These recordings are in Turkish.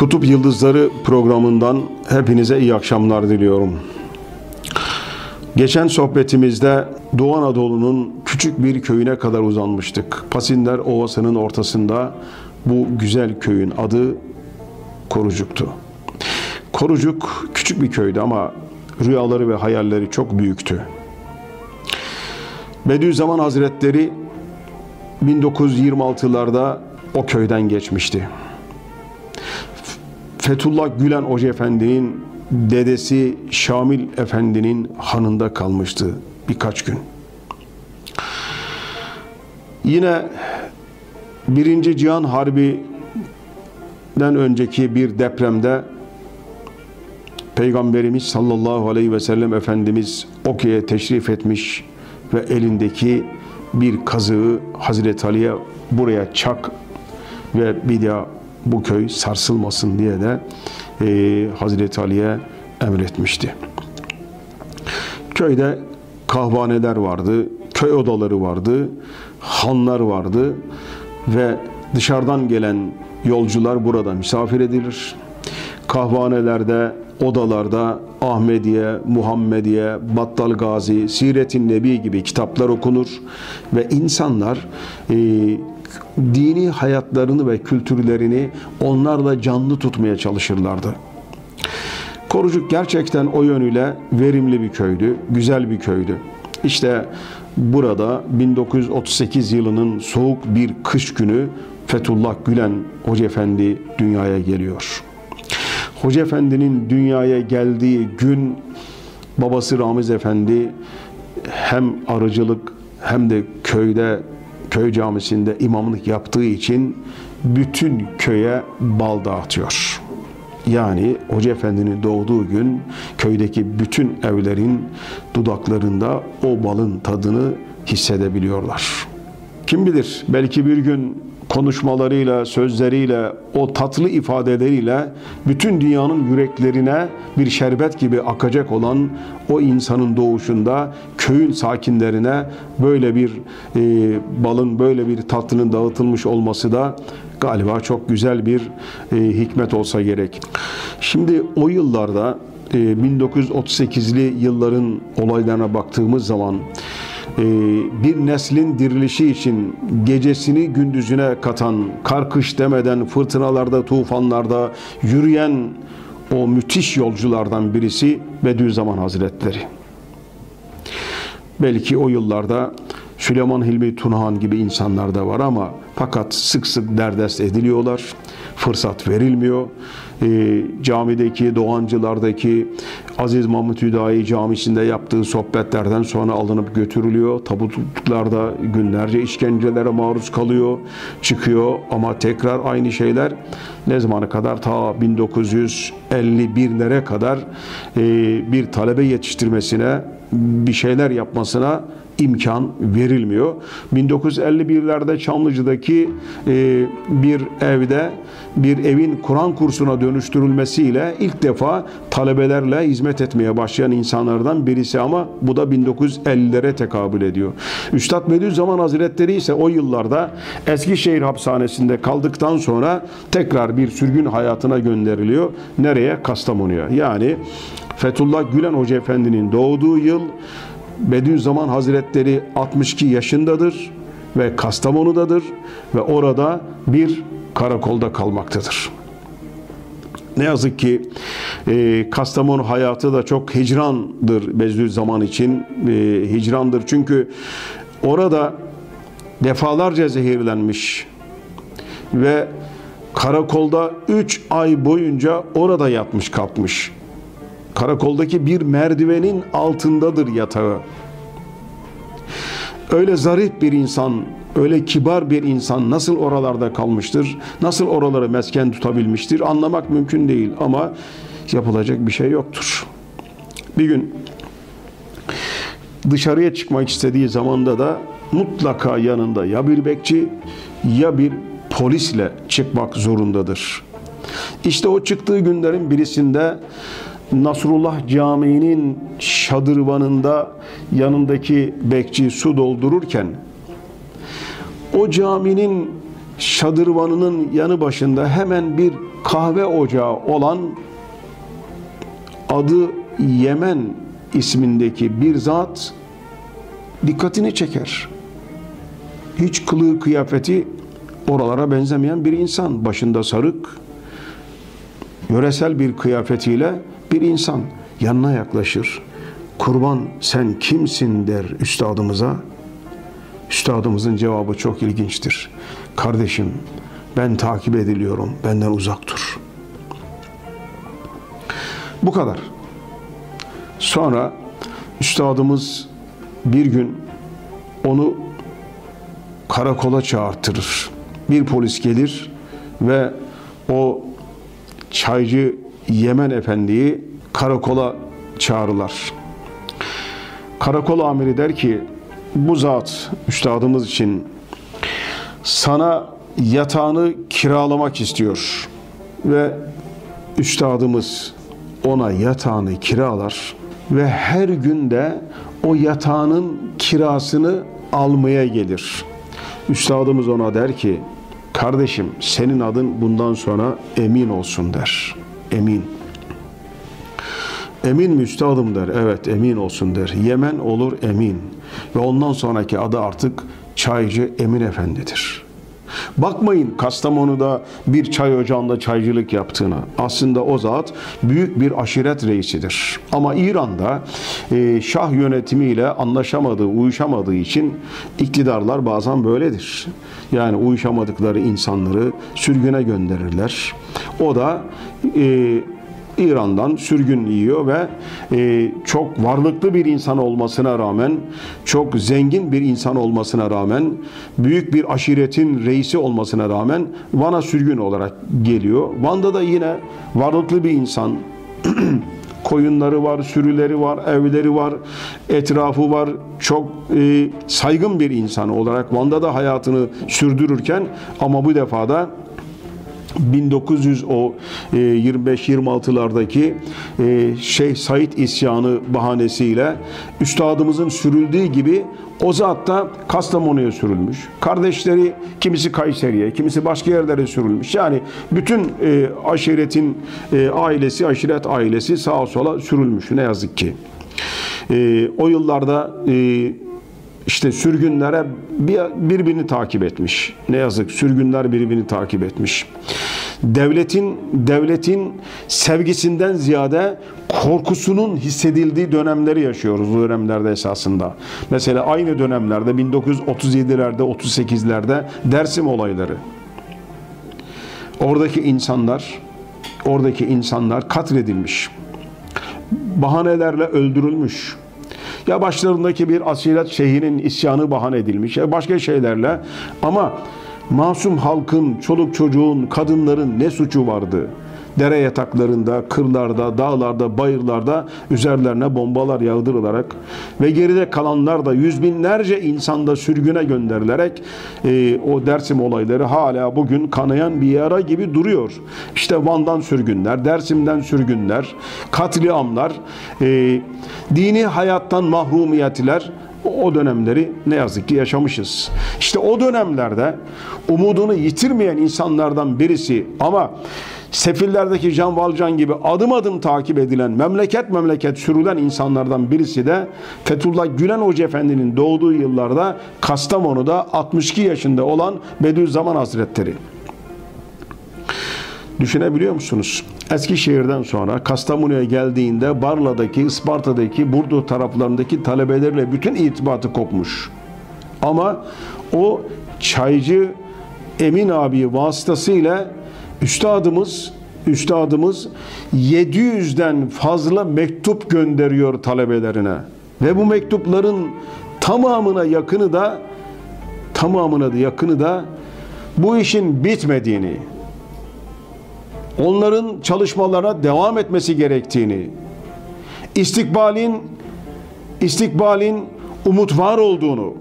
Kutup Yıldızları programından hepinize iyi akşamlar diliyorum. Geçen sohbetimizde Doğu Anadolu'nun küçük bir köyüne kadar uzanmıştık. Pasinler Ovası'nın ortasında bu güzel köyün adı Korucuk'tu. Korucuk küçük bir köydü ama rüyaları ve hayalleri çok büyüktü. Bediüzzaman Hazretleri 1926'larda o köyden geçmişti. Fethullah Gülen Hoca Efendi'nin dedesi Şamil Efendi'nin hanında kalmıştı birkaç gün. Yine Birinci Cihan Harbi'den önceki bir depremde Peygamberimiz sallallahu aleyhi ve sellem Efendimiz Okya'ya teşrif etmiş ve elindeki bir kazığı Hazreti Ali'ye buraya çak ve bir daha bu köy sarsılmasın diye de e, Hazreti Ali'ye emretmişti. Köyde kahvaneler vardı, köy odaları vardı, hanlar vardı ve dışarıdan gelen yolcular burada misafir edilir. Kahvanelerde, odalarda Ahmediye, Muhammediye, Battal Gazi, Siretin Nebi gibi kitaplar okunur ve insanlar e, dini hayatlarını ve kültürlerini onlarla canlı tutmaya çalışırlardı. Korucuk gerçekten o yönüyle verimli bir köydü, güzel bir köydü. İşte burada 1938 yılının soğuk bir kış günü Fethullah Gülen Hoca Efendi dünyaya geliyor. Hoca Efendi'nin dünyaya geldiği gün babası Ramiz Efendi hem arıcılık hem de köyde köy camisinde imamlık yaptığı için bütün köye bal dağıtıyor. Yani Hoca Efendi'nin doğduğu gün köydeki bütün evlerin dudaklarında o balın tadını hissedebiliyorlar. Kim bilir belki bir gün konuşmalarıyla, sözleriyle, o tatlı ifadeleriyle bütün dünyanın yüreklerine bir şerbet gibi akacak olan o insanın doğuşunda köyün sakinlerine böyle bir e, balın, böyle bir tatlının dağıtılmış olması da galiba çok güzel bir e, hikmet olsa gerek. Şimdi o yıllarda e, 1938'li yılların olaylarına baktığımız zaman bir neslin dirilişi için gecesini gündüzüne katan, karkış demeden fırtınalarda, tufanlarda yürüyen o müthiş yolculardan birisi Bediüzzaman Hazretleri. Belki o yıllarda Süleyman Hilmi Tunahan gibi insanlar da var ama fakat sık sık derdest ediliyorlar. Fırsat verilmiyor. E, camideki, doğancılardaki Aziz Mahmut Hüdayi camisinde yaptığı sohbetlerden sonra alınıp götürülüyor. Tabutlarda günlerce işkencelere maruz kalıyor, çıkıyor ama tekrar aynı şeyler ne zamana kadar ta 1951'lere kadar e, bir talebe yetiştirmesine bir şeyler yapmasına imkan verilmiyor. 1951'lerde Çamlıca'daki e, bir evde bir evin Kur'an kursuna dönüştürülmesiyle ilk defa talebelerle hizmet etmeye başlayan insanlardan birisi ama bu da 1950'lere tekabül ediyor. Üstad Bediüzzaman Hazretleri ise o yıllarda Eskişehir hapishanesinde kaldıktan sonra tekrar bir sürgün hayatına gönderiliyor. Nereye? Kastamonu'ya. Yani Fethullah Gülen Hoca Efendi'nin doğduğu yıl Bediüzzaman Hazretleri 62 yaşındadır ve Kastamonu'dadır ve orada bir karakolda kalmaktadır. Ne yazık ki e, Kastamonu hayatı da çok hicrandır Bediüzzaman için. E, hicrandır çünkü orada defalarca zehirlenmiş ve karakolda 3 ay boyunca orada yatmış kalkmış. Karakoldaki bir merdivenin altındadır yatağı. Öyle zarif bir insan, öyle kibar bir insan nasıl oralarda kalmıştır, nasıl oraları mesken tutabilmiştir anlamak mümkün değil ama yapılacak bir şey yoktur. Bir gün dışarıya çıkmak istediği zamanda da mutlaka yanında ya bir bekçi ya bir polisle çıkmak zorundadır. İşte o çıktığı günlerin birisinde Nasrullah Camii'nin şadırvanında yanındaki bekçi su doldururken o caminin şadırvanının yanı başında hemen bir kahve ocağı olan adı Yemen ismindeki bir zat dikkatini çeker. Hiç kılığı kıyafeti oralara benzemeyen bir insan. Başında sarık, yöresel bir kıyafetiyle bir insan yanına yaklaşır. Kurban sen kimsin der üstadımıza. Üstadımızın cevabı çok ilginçtir. Kardeşim ben takip ediliyorum. Benden uzak dur. Bu kadar. Sonra üstadımız bir gün onu karakola çağırtırır. Bir polis gelir ve o çaycı Yemen Efendi'yi karakola çağırırlar. Karakol amiri der ki bu zat üstadımız için sana yatağını kiralamak istiyor ve üstadımız ona yatağını kiralar ve her günde o yatağının kirasını almaya gelir. Üstadımız ona der ki kardeşim senin adın bundan sonra emin olsun der. Emin. Emin mi der. Evet emin olsun der. Yemen olur emin. Ve ondan sonraki adı artık çaycı Emin Efendi'dir. Bakmayın Kastamonu'da bir çay ocağında çaycılık yaptığına. Aslında o zat büyük bir aşiret reisidir. Ama İran'da e, şah yönetimiyle anlaşamadığı, uyuşamadığı için iktidarlar bazen böyledir. Yani uyuşamadıkları insanları sürgüne gönderirler. O da e, İran'dan sürgün yiyor ve e, çok varlıklı bir insan olmasına rağmen, çok zengin bir insan olmasına rağmen, büyük bir aşiretin reisi olmasına rağmen Van'a sürgün olarak geliyor. Van'da da yine varlıklı bir insan, koyunları var, sürüleri var, evleri var, etrafı var. Çok e, saygın bir insan olarak Van'da da hayatını sürdürürken ama bu defada 1925-26'lardaki e, Şeyh Said isyanı bahanesiyle üstadımızın sürüldüğü gibi o zat da Kastamonu'ya sürülmüş. Kardeşleri kimisi Kayseri'ye, kimisi başka yerlere sürülmüş. Yani bütün e, aşiretin e, ailesi, aşiret ailesi sağa sola sürülmüş ne yazık ki. E, o yıllarda e, işte sürgünlere birbirini takip etmiş. Ne yazık sürgünler birbirini takip etmiş. Devletin devletin sevgisinden ziyade korkusunun hissedildiği dönemleri yaşıyoruz bu dönemlerde esasında. Mesela aynı dönemlerde 1937'lerde 38'lerde Dersim olayları. Oradaki insanlar oradaki insanlar katledilmiş. Bahanelerle öldürülmüş ya başlarındaki bir asilet şeyhinin isyanı bahane edilmiş ya başka şeylerle ama masum halkın, çoluk çocuğun, kadınların ne suçu vardı? Dere yataklarında, kırlarda, dağlarda, bayırlarda üzerlerine bombalar yağdırılarak ve geride kalanlar da yüz binlerce insanda sürgüne gönderilerek e, o Dersim olayları hala bugün kanayan bir yara gibi duruyor. İşte Van'dan sürgünler, Dersim'den sürgünler, katliamlar, e, dini hayattan mahrumiyetler o dönemleri ne yazık ki yaşamışız. İşte o dönemlerde umudunu yitirmeyen insanlardan birisi ama sefillerdeki Can Valcan gibi adım adım takip edilen, memleket memleket sürülen insanlardan birisi de Fethullah Gülen Hoca Efendi'nin doğduğu yıllarda Kastamonu'da 62 yaşında olan Bediüzzaman Hazretleri. Düşünebiliyor musunuz? Eskişehir'den sonra Kastamonu'ya geldiğinde Barla'daki, Isparta'daki, Burdur taraflarındaki talebelerle bütün irtibatı kopmuş. Ama o çaycı Emin abi vasıtasıyla üstadımız üstadımız 700'den fazla mektup gönderiyor talebelerine. Ve bu mektupların tamamına yakını da tamamına da yakını da bu işin bitmediğini, onların çalışmalarına devam etmesi gerektiğini, istikbalin istikbalin umut var olduğunu,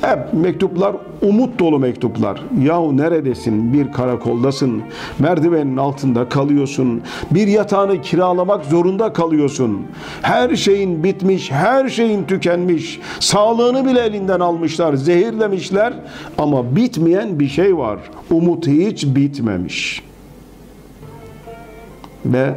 Hep mektuplar umut dolu mektuplar. Yahu neredesin? Bir karakoldasın. Merdivenin altında kalıyorsun. Bir yatağını kiralamak zorunda kalıyorsun. Her şeyin bitmiş, her şeyin tükenmiş. Sağlığını bile elinden almışlar, zehirlemişler. Ama bitmeyen bir şey var. Umut hiç bitmemiş. Ve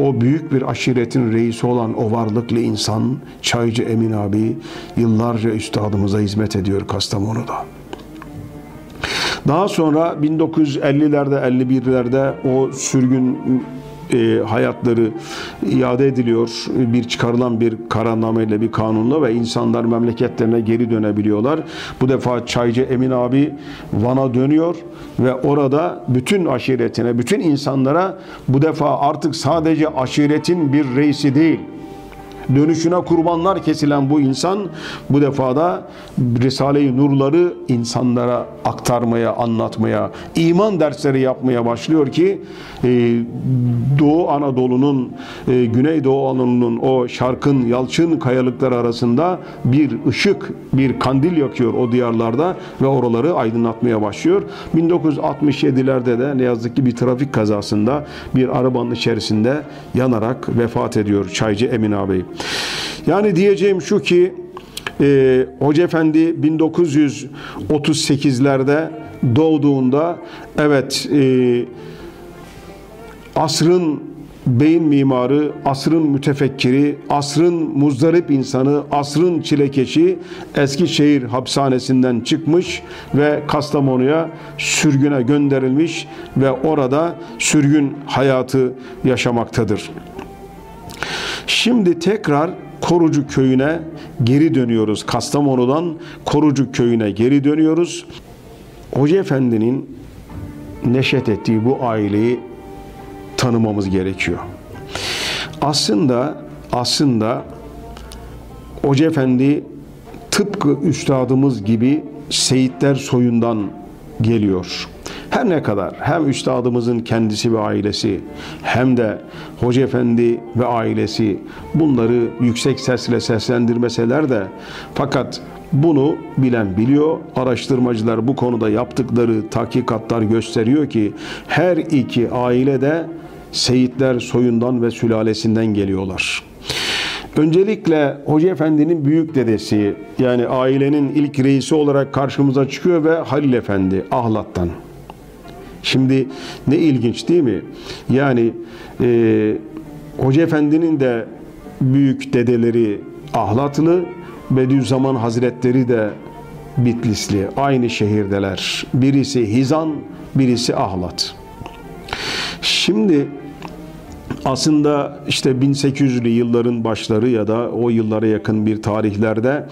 o büyük bir aşiretin reisi olan o varlıklı insan Çaycı Emin abi yıllarca üstadımıza hizmet ediyor Kastamonu'da. Daha sonra 1950'lerde 51'lerde o sürgün e, hayatları iade ediliyor. Bir çıkarılan bir kararnameyle, bir kanunla ve insanlar memleketlerine geri dönebiliyorlar. Bu defa Çaycı Emin abi Van'a dönüyor ve orada bütün aşiretine, bütün insanlara bu defa artık sadece aşiretin bir reisi değil, dönüşüne kurbanlar kesilen bu insan bu defada Risale-i Nurları insanlara aktarmaya, anlatmaya, iman dersleri yapmaya başlıyor ki e, Doğu Anadolu'nun, e, Güneydoğu Anadolu'nun o şarkın, yalçın kayalıkları arasında bir ışık, bir kandil yakıyor o diyarlarda ve oraları aydınlatmaya başlıyor. 1967'lerde de ne yazık ki bir trafik kazasında bir arabanın içerisinde yanarak vefat ediyor Çaycı Emin ağabey. Yani diyeceğim şu ki e, Hoca Efendi 1938'lerde doğduğunda evet e, asrın beyin mimarı, asrın mütefekkiri, asrın muzdarip insanı, asrın çilekeşi Eskişehir hapishanesinden çıkmış ve Kastamonu'ya sürgüne gönderilmiş ve orada sürgün hayatı yaşamaktadır. Şimdi tekrar Korucu köyüne geri dönüyoruz. Kastamonu'dan Korucu köyüne geri dönüyoruz. Hoca Efendi'nin neşet ettiği bu aileyi tanımamız gerekiyor. Aslında aslında Hoca Efendi tıpkı üstadımız gibi Seyitler soyundan geliyor. Her ne kadar hem üstadımızın kendisi ve ailesi hem de Hoca Efendi ve ailesi bunları yüksek sesle seslendirmeseler de fakat bunu bilen biliyor. Araştırmacılar bu konuda yaptıkları tahkikatlar gösteriyor ki her iki aile de Seyitler soyundan ve sülalesinden geliyorlar. Öncelikle Hoca Efendi'nin büyük dedesi yani ailenin ilk reisi olarak karşımıza çıkıyor ve Halil Efendi Ahlat'tan. Şimdi ne ilginç değil mi? Yani e, Hoca Efendi'nin de büyük dedeleri Ahlatlı, Bediüzzaman Hazretleri de Bitlisli. Aynı şehirdeler. Birisi Hizan, birisi Ahlat. Şimdi aslında işte 1800'lü yılların başları ya da o yıllara yakın bir tarihlerde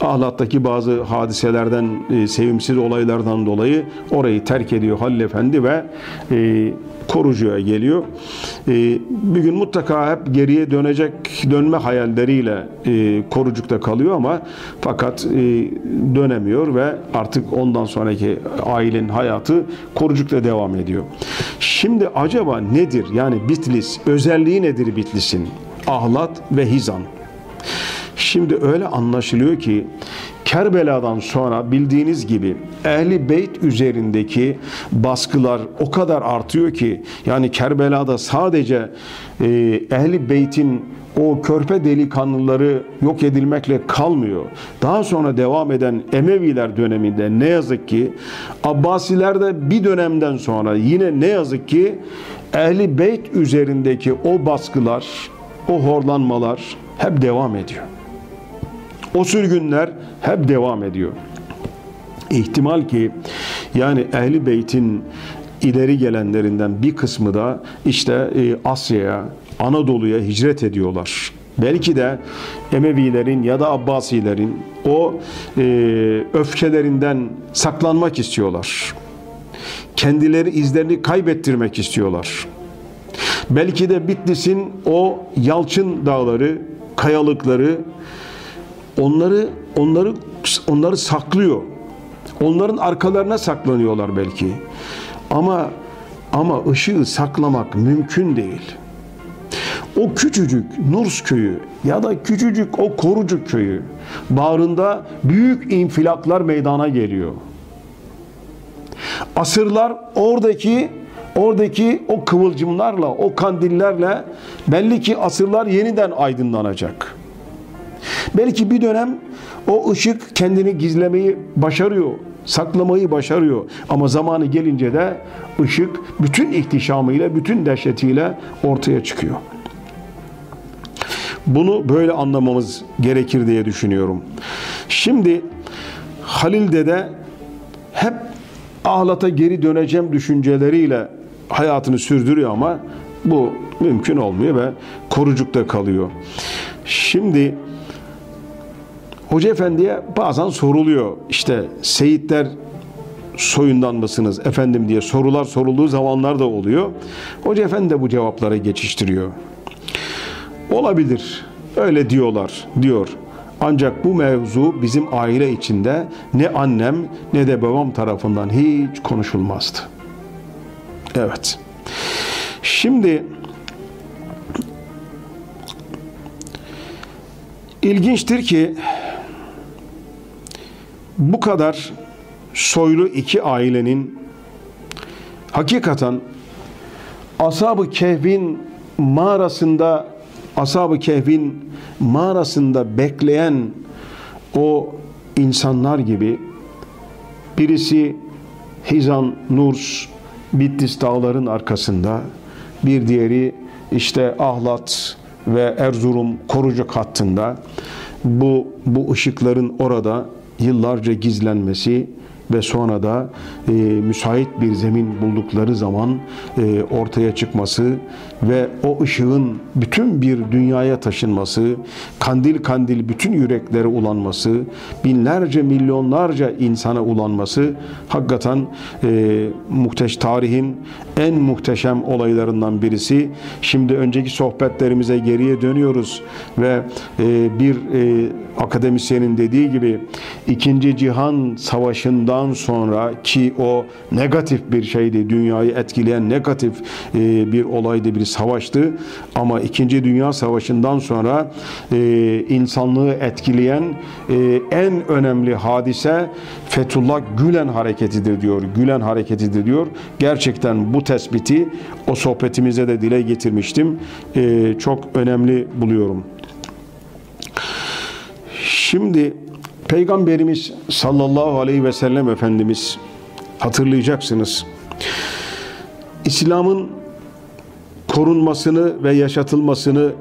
Ahlat'taki bazı hadiselerden, e, sevimsiz olaylardan dolayı orayı terk ediyor Halil Efendi ve e, korucuya geliyor. E, bir gün mutlaka hep geriye dönecek, dönme hayalleriyle e, korucukta kalıyor ama fakat e, dönemiyor ve artık ondan sonraki ailenin hayatı korucukta devam ediyor. Şimdi acaba nedir? Yani Bitlis, özelliği nedir Bitlis'in? Ahlat ve Hizan. Şimdi öyle anlaşılıyor ki Kerbela'dan sonra bildiğiniz gibi Ehli Beyt üzerindeki baskılar o kadar artıyor ki yani Kerbela'da sadece e, Ehli Beyt'in o körpe delikanlıları yok edilmekle kalmıyor. Daha sonra devam eden Emeviler döneminde ne yazık ki Abbasiler de bir dönemden sonra yine ne yazık ki Ehli Beyt üzerindeki o baskılar, o horlanmalar hep devam ediyor. O sürgünler hep devam ediyor. İhtimal ki yani Ehli Beyt'in ileri gelenlerinden bir kısmı da işte e, Asya'ya, Anadolu'ya hicret ediyorlar. Belki de Emevilerin ya da Abbasilerin o e, öfkelerinden saklanmak istiyorlar. Kendileri izlerini kaybettirmek istiyorlar. Belki de Bitlis'in o yalçın dağları, kayalıkları onları onları onları saklıyor. Onların arkalarına saklanıyorlar belki. Ama ama ışığı saklamak mümkün değil. o küçücük Nurs köyü ya da küçücük o Korucuk köyü bağrında büyük infilaklar meydana geliyor. Asırlar oradaki oradaki o kıvılcımlarla, o kandillerle belli ki asırlar yeniden aydınlanacak. Belki bir dönem o ışık kendini gizlemeyi başarıyor, saklamayı başarıyor. Ama zamanı gelince de ışık bütün ihtişamıyla, bütün dehşetiyle ortaya çıkıyor. Bunu böyle anlamamız gerekir diye düşünüyorum. Şimdi Halil Dede hep ahlata geri döneceğim düşünceleriyle hayatını sürdürüyor ama bu mümkün olmuyor ve korucukta kalıyor. Şimdi Hoca Efendi'ye bazen soruluyor. İşte Seyitler soyundan mısınız efendim diye sorular sorulduğu zamanlar da oluyor. Hoca Efendi de bu cevaplara geçiştiriyor. Olabilir. Öyle diyorlar diyor. Ancak bu mevzu bizim aile içinde ne annem ne de babam tarafından hiç konuşulmazdı. Evet. Şimdi ilginçtir ki bu kadar soylu iki ailenin hakikaten Ashab-ı Kehf'in mağarasında Ashab-ı Kehf'in mağarasında bekleyen o insanlar gibi birisi Hizan, Nurs, Bitlis dağların arkasında bir diğeri işte Ahlat ve Erzurum korucuk hattında. Bu bu ışıkların orada yıllarca gizlenmesi ve sonra da e, müsait bir zemin buldukları zaman e, ortaya çıkması ve o ışığın bütün bir dünyaya taşınması, kandil kandil bütün yüreklere ulanması, binlerce milyonlarca insana ulanması hakikaten e, muhteş tarihin en muhteşem olaylarından birisi. Şimdi önceki sohbetlerimize geriye dönüyoruz ve e, bir e, akademisyenin dediği gibi ikinci Cihan Savaşı'ndan sonra ki o negatif bir şeydi, dünyayı etkileyen negatif e, bir olaydı, bir savaştı. Ama ikinci Dünya Savaşı'ndan sonra e, insanlığı etkileyen e, en önemli hadise Fethullah Gülen hareketidir diyor. Gülen hareketidir diyor. Gerçekten bu tespiti o sohbetimize de dile getirmiştim. E, çok önemli buluyorum. Şimdi Peygamberimiz sallallahu aleyhi ve sellem Efendimiz hatırlayacaksınız. İslam'ın korunmasını ve yaşatılmasını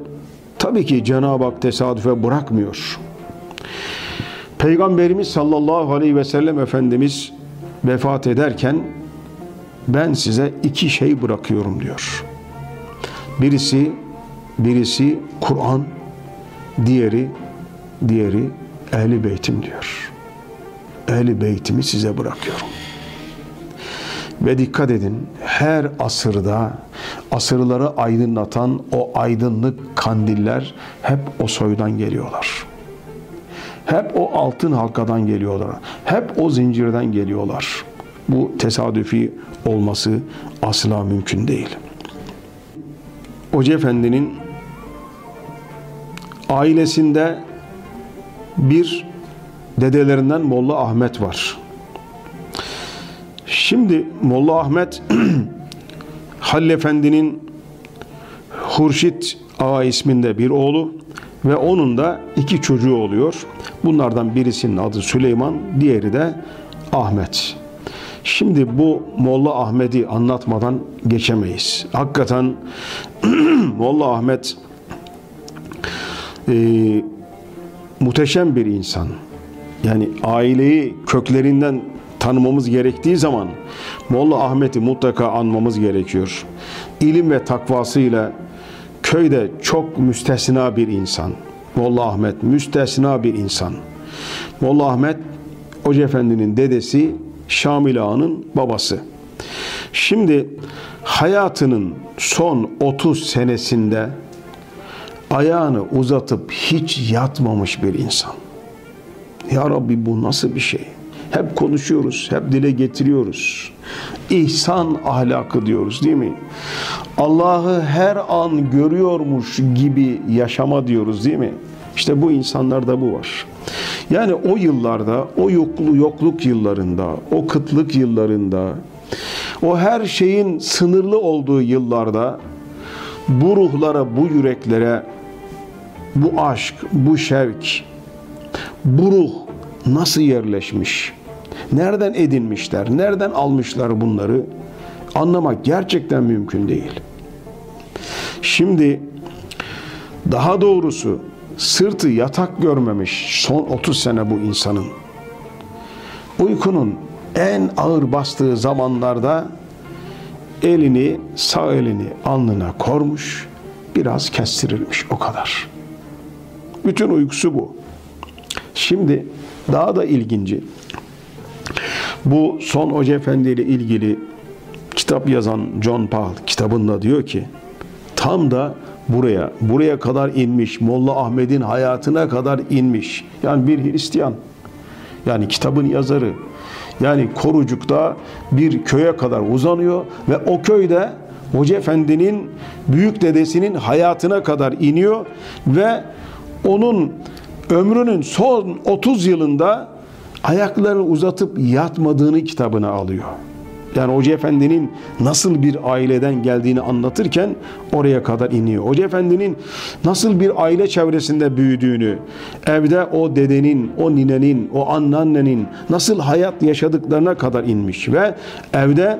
tabii ki Cenab-ı Hak tesadüfe bırakmıyor. Peygamberimiz sallallahu aleyhi ve sellem Efendimiz vefat ederken ben size iki şey bırakıyorum diyor. Birisi birisi Kur'an, diğeri diğeri ehli beytim diyor. Ehli beytimi size bırakıyorum. Ve dikkat edin her asırda asırları aydınlatan o aydınlık kandiller hep o soydan geliyorlar. Hep o altın halkadan geliyorlar. Hep o zincirden geliyorlar. Bu tesadüfi olması asla mümkün değil. Hoca Efendi'nin ailesinde bir dedelerinden Molla Ahmet var. Şimdi Molla Ahmet Halil Efendi'nin Hurşit Ağa isminde bir oğlu ve onun da iki çocuğu oluyor. Bunlardan birisinin adı Süleyman, diğeri de Ahmet. Şimdi bu Molla Ahmet'i anlatmadan geçemeyiz. Hakikaten Molla Ahmet e, muhteşem bir insan. Yani aileyi köklerinden tanımamız gerektiği zaman Molla Ahmet'i mutlaka anmamız gerekiyor. İlim ve takvasıyla köyde çok müstesna bir insan. Molla Ahmet müstesna bir insan. Molla Ahmet Hoca Efendi'nin dedesi Şamil Ağa'nın babası. Şimdi hayatının son 30 senesinde ayağını uzatıp hiç yatmamış bir insan. Ya Rabbi bu nasıl bir şey? Hep konuşuyoruz, hep dile getiriyoruz. İhsan ahlakı diyoruz değil mi? Allah'ı her an görüyormuş gibi yaşama diyoruz değil mi? İşte bu insanlarda bu var. Yani o yıllarda, o yoklu yokluk yıllarında, o kıtlık yıllarında, o her şeyin sınırlı olduğu yıllarda bu ruhlara, bu yüreklere bu aşk, bu şevk, bu ruh nasıl yerleşmiş? Nereden edinmişler? Nereden almışlar bunları? Anlamak gerçekten mümkün değil. Şimdi daha doğrusu sırtı yatak görmemiş son 30 sene bu insanın. Uykunun en ağır bastığı zamanlarda elini, sağ elini alnına kormuş, biraz kestirilmiş o kadar. Bütün uykusu bu. Şimdi daha da ilginci. Bu son Hoca Efendi ile ilgili kitap yazan John Paul kitabında diyor ki tam da buraya, buraya kadar inmiş, Molla Ahmet'in hayatına kadar inmiş. Yani bir Hristiyan, yani kitabın yazarı, yani Korucuk'ta bir köye kadar uzanıyor ve o köyde Hoca Efendi'nin büyük dedesinin hayatına kadar iniyor ve onun ömrünün son 30 yılında ayaklarını uzatıp yatmadığını kitabına alıyor. Yani Hoca Efendi'nin nasıl bir aileden geldiğini anlatırken oraya kadar iniyor. Hoca Efendi'nin nasıl bir aile çevresinde büyüdüğünü, evde o dedenin, o ninenin, o anneannenin nasıl hayat yaşadıklarına kadar inmiş ve evde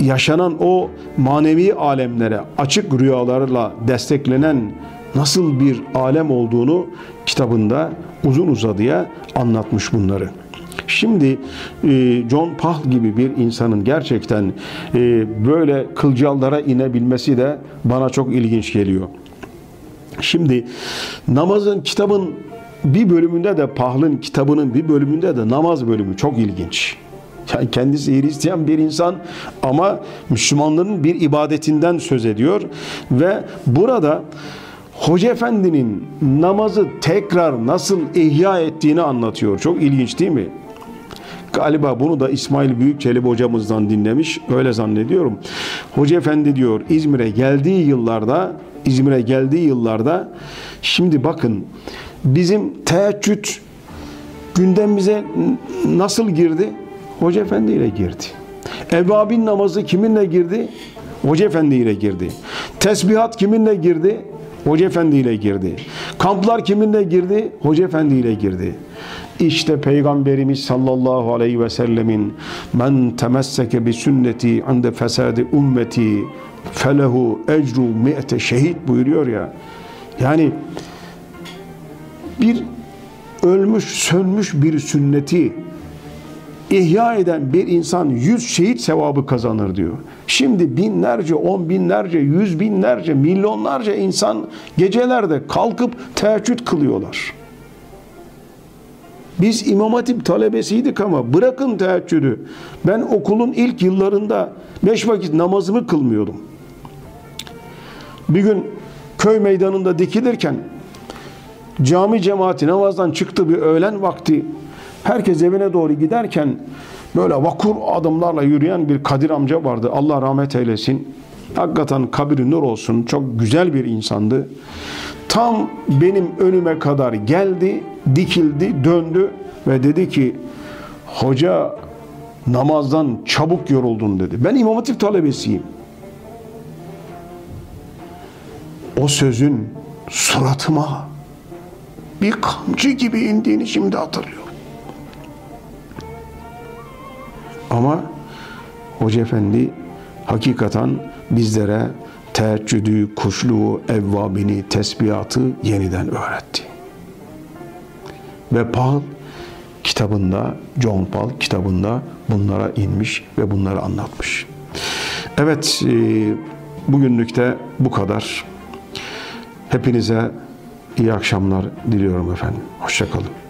yaşanan o manevi alemlere açık rüyalarla desteklenen nasıl bir alem olduğunu kitabında uzun uzadıya anlatmış bunları. Şimdi e, John Pahl gibi bir insanın gerçekten e, böyle kılcallara inebilmesi de bana çok ilginç geliyor. Şimdi namazın kitabın bir bölümünde de Pahl'ın kitabının bir bölümünde de namaz bölümü çok ilginç. Yani kendisi Hristiyan bir insan ama Müslümanların bir ibadetinden söz ediyor ve burada Hoca Efendi'nin namazı tekrar nasıl ihya ettiğini anlatıyor. Çok ilginç değil mi? Galiba bunu da İsmail Büyükçelebi hocamızdan dinlemiş. Öyle zannediyorum. Hoca Efendi diyor İzmir'e geldiği yıllarda İzmir'e geldiği yıllarda şimdi bakın bizim teheccüd gündemimize nasıl girdi? Hoca Efendi ile girdi. Evvabin namazı kiminle girdi? Hoca Efendi ile girdi. Tesbihat kiminle girdi? Hoca Efendi ile girdi. Kamplar kiminle girdi? Hoca Efendi ile girdi. İşte Peygamberimiz sallallahu aleyhi ve sellemin men temesseke bi sünneti ande fesadi ümmeti felehu ecru mi'te şehit buyuruyor ya. Yani bir ölmüş, sönmüş bir sünneti ihya eden bir insan yüz şehit sevabı kazanır diyor. Şimdi binlerce, on binlerce, yüz binlerce, milyonlarca insan gecelerde kalkıp teheccüd kılıyorlar. Biz İmam Hatip talebesiydik ama bırakın teheccüdü. Ben okulun ilk yıllarında beş vakit namazımı kılmıyordum. Bir gün köy meydanında dikilirken cami cemaati namazdan çıktı bir öğlen vakti Herkes evine doğru giderken böyle vakur adımlarla yürüyen bir Kadir amca vardı. Allah rahmet eylesin. Hakikaten kabri nur olsun. Çok güzel bir insandı. Tam benim önüme kadar geldi, dikildi, döndü ve dedi ki hoca namazdan çabuk yoruldun dedi. Ben İmam Hatip talebesiyim. O sözün suratıma bir kamçı gibi indiğini şimdi hatırlıyorum. Ama Hoca Efendi hakikaten bizlere teheccüdü, kuşluğu, evvabini, tesbihatı yeniden öğretti. Ve Paul kitabında, John Paul kitabında bunlara inmiş ve bunları anlatmış. Evet, e, bugünlük de bu kadar. Hepinize iyi akşamlar diliyorum efendim. Hoşçakalın.